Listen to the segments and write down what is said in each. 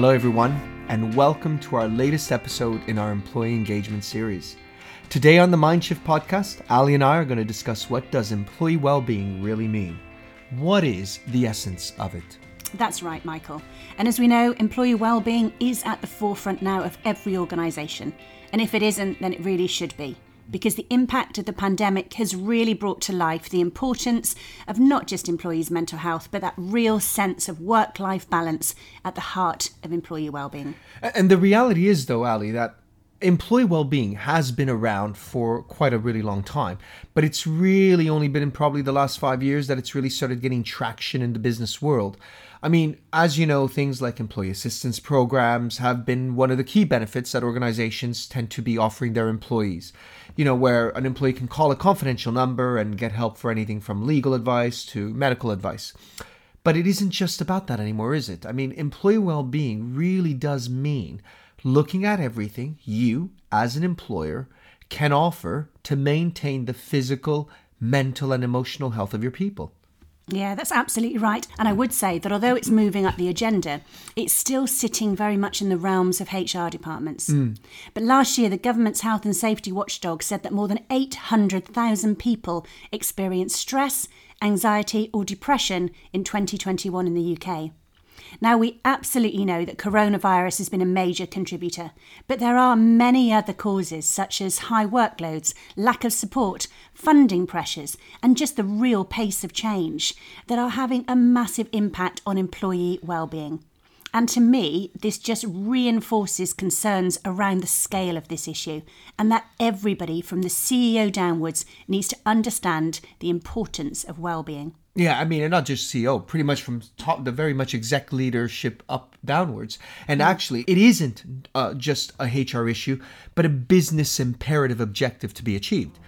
Hello, everyone, and welcome to our latest episode in our employee engagement series. Today on the Mindshift podcast, Aly and I are going to discuss what does employee well-being really mean. What is the essence of it? That's right, Michael. And as we know, employee well-being is at the forefront now of every organisation. And if it isn't, then it really should be because the impact of the pandemic has really brought to life the importance of not just employees' mental health, but that real sense of work life balance at the heart of employee well-being. And the reality is, though, Aly, that employee well-being has been around for quite a really long time but it's really only been in probably the last five years that it's really started getting traction in the business world i mean as you know things like employee assistance programs have been one of the key benefits that organizations tend to be offering their employees you know, where an employee can call a confidential number and get help for anything from legal advice to medical advice. But it isn't just about that anymore, is it? I mean, employee well being really does mean looking at everything you, as an employer, can offer to maintain the physical, mental, and emotional health of your people. Yeah, that's absolutely right. And I would say that although it's moving up the agenda, it's still sitting very much in the realms of HR departments. Mm. But last year, the government's health and safety watchdog said that more than 800,000 people experienced stress, anxiety, or depression in 2021 in the UK. Now, we absolutely know that coronavirus has been a major contributor, but there are many other causes, such as high workloads, lack of support, funding pressures, and just the real pace of change, that are having a massive impact on employee well-being. And to me, this just reinforces concerns around the scale of this issue and that everybody from the CEO downwards needs to understand the importance of well-being. Yeah, I mean, and not just CEO, pretty much from top, the very much exec leadership up downwards. And mm. actually, it isn't uh, just a HR issue, but a business imperative objective to be achieved.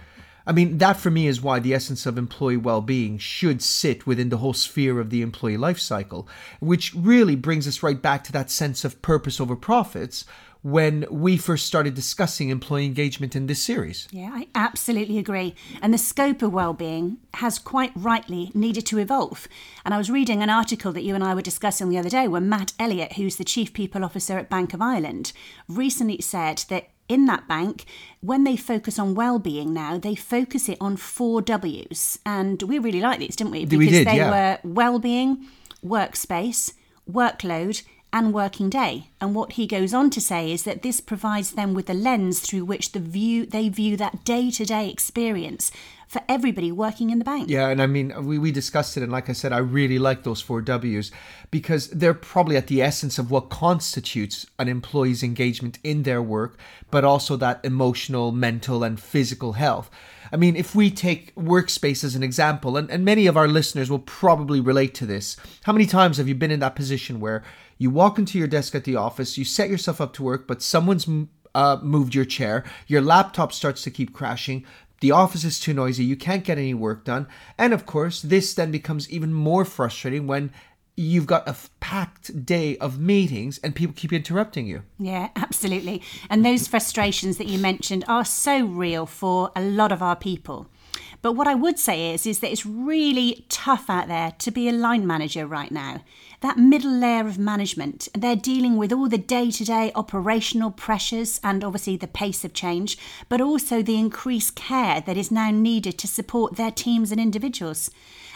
I mean, that for me is why the essence of employee well being should sit within the whole sphere of the employee life cycle, which really brings us right back to that sense of purpose over profits, when we first started discussing employee engagement in this series. Yeah, I absolutely agree. And the scope of well-being has quite rightly needed to evolve. And I was reading an article that you and I were discussing the other day where Matt Elliott, who's the Chief People Officer at Bank of Ireland, recently said that in that bank, when they focus on well-being now, they focus it on four W's. And we really like these, didn't we? Because we did, they yeah. were well-being, workspace, workload, and working day. And what he goes on to say is that this provides them with a lens through which the view they view that day-to-day experience for everybody working in the bank. Yeah, and I mean we, we discussed it and like I said, I really like those four W's because they're probably at the essence of what constitutes an employee's engagement in their work, but also that emotional, mental, and physical health. I mean, if we take workspace as an example, and, and many of our listeners will probably relate to this, how many times have you been in that position where you walk into your desk at the office, you set yourself up to work, but someone's uh, moved your chair, your laptop starts to keep crashing, the office is too noisy, you can't get any work done, and of course, this then becomes even more frustrating when you've got a packed day of meetings and people keep interrupting you. Yeah, absolutely. And those frustrations that you mentioned are so real for a lot of our people. But what I would say is, is that it's really tough out there to be a line manager right now. That middle layer of management, they're dealing with all the day to day operational pressures and obviously the pace of change, but also the increased care that is now needed to support their teams and individuals.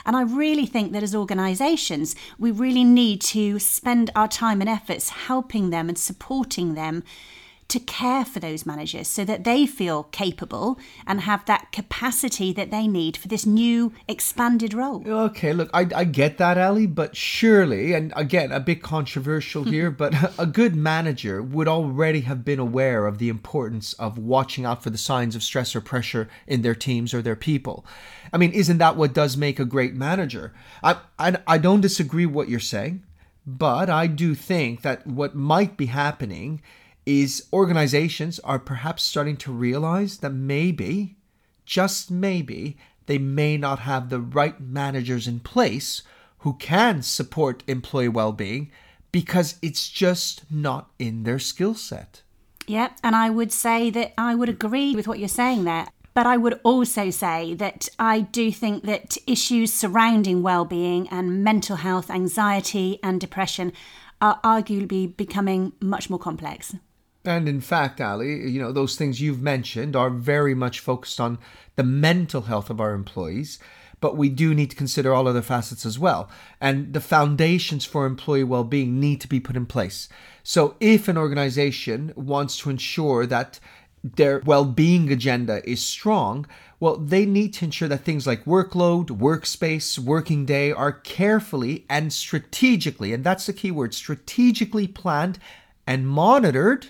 And I really think that as organisations, we really need to spend our time and efforts helping them and supporting them to care for those managers so that they feel capable and have that capacity that they need for this new expanded role. Okay, look, I, I get that, Aly, but surely, and again, a bit controversial here, but a good manager would already have been aware of the importance of watching out for the signs of stress or pressure in their teams or their people. I mean, isn't that what does make a great manager? I, I, I don't disagree with what you're saying, but I do think that what might be happening is organizations are perhaps starting to realize that maybe, just maybe, they may not have the right managers in place who can support employee well being because it's just not in their skill set. Yeah, and I would say that I would agree with what you're saying there. But I would also say that I do think that issues surrounding well-being and mental health, anxiety and depression are arguably becoming much more complex. And in fact, Aly, you know, those things you've mentioned are very much focused on the mental health of our employees, but we do need to consider all other facets as well. And the foundations for employee well being need to be put in place. So if an organization wants to ensure that their well being agenda is strong, well, they need to ensure that things like workload, workspace, working day are carefully and strategically, and that's the key word, strategically planned and monitored,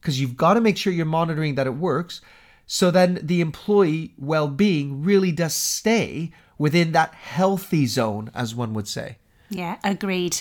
because you've got to make sure you're monitoring that it works. So then the employee well being really does stay within that healthy zone, as one would say. Yeah, agreed.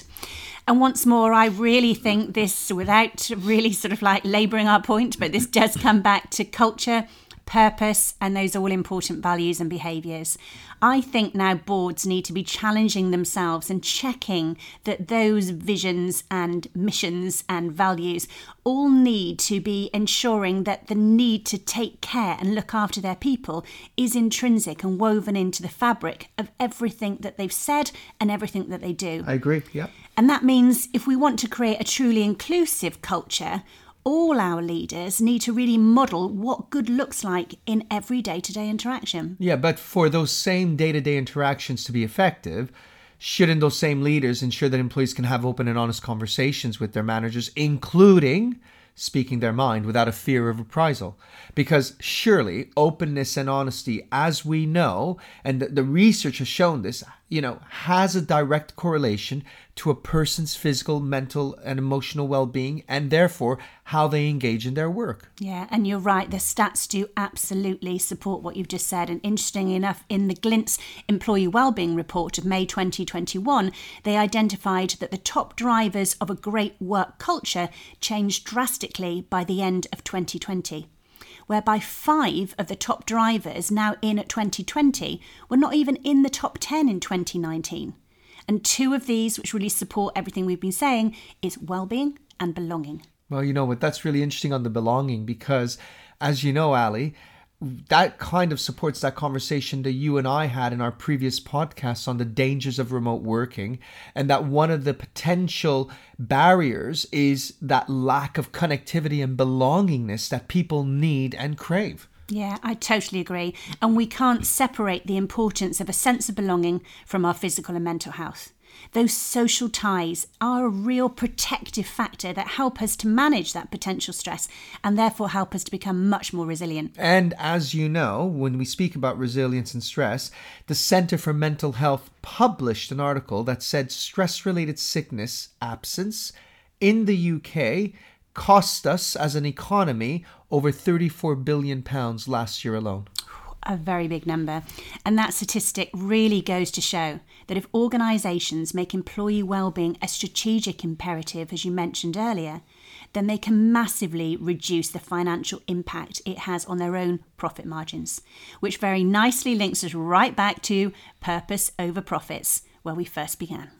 And once more, I really think this, without really sort of like labouring our point, but this does come back to culture purpose, and those all important values and behaviours. I think now boards need to be challenging themselves and checking that those visions and missions and values all need to be ensuring that the need to take care and look after their people is intrinsic and woven into the fabric of everything that they've said and everything that they do. I agree, yeah. And that means if we want to create a truly inclusive culture, all our leaders need to really model what good looks like in every day to day interaction. Yeah, but for those same day to day interactions to be effective, shouldn't those same leaders ensure that employees can have open and honest conversations with their managers, including speaking their mind without a fear of reprisal. Because surely openness and honesty, as we know, and the, the, research has shown this, you know, has a direct correlation to a person's physical, mental, and emotional well being, and therefore how they engage in their work. Yeah, and you're right. The stats do absolutely support what you've just said. And interestingly enough, in the Glint's Employee Wellbeing Report of May 2021, they identified that the top drivers of a great work culture changed drastically by the end of 2020 whereby five of the top drivers now in at 2020 were not even in the top 10 in 2019. And two of these, which really support everything we've been saying, is well-being and belonging. Well, you know what? That's really interesting on the belonging because, as you know, Aly, that kind of supports that conversation that you and I had in our previous podcasts on the dangers of remote working, and that one of the potential barriers is that lack of connectivity and belongingness that people need and crave. Yeah, I totally agree. And we can't separate the importance of a sense of belonging from our physical and mental health. Those social ties are a real protective factor that help us to manage that potential stress and therefore help us to become much more resilient. And as you know, when we speak about resilience and stress, the Centre for Mental Health published an article that said stress related sickness absence in the UK cost us as an economy over 34 billion pounds last year alone a very big number. And that statistic really goes to show that if organisations make employee well-being a strategic imperative, as you mentioned earlier, then they can massively reduce the financial impact it has on their own profit margins, which very nicely links us right back to purpose over profits, where we first began.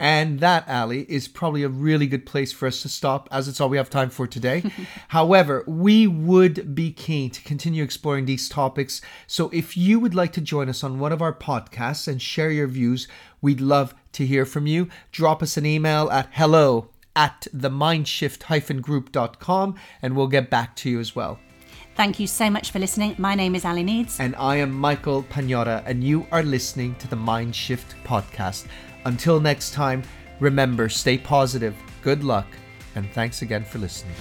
And that, Aly, is probably a really good place for us to stop, as it's all we have time for today. However, we would be keen to continue exploring these topics. So if you would like to join us on one of our podcasts and share your views, we'd love to hear from you. Drop us an email at hello at themindshift-group.com and we'll get back to you as well. Thank you so much for listening. My name is Aly Needs. And I am Michael Pagnotta, and you are listening to the Mindshift podcast. Until next time, remember, stay positive, good luck, and thanks again for listening.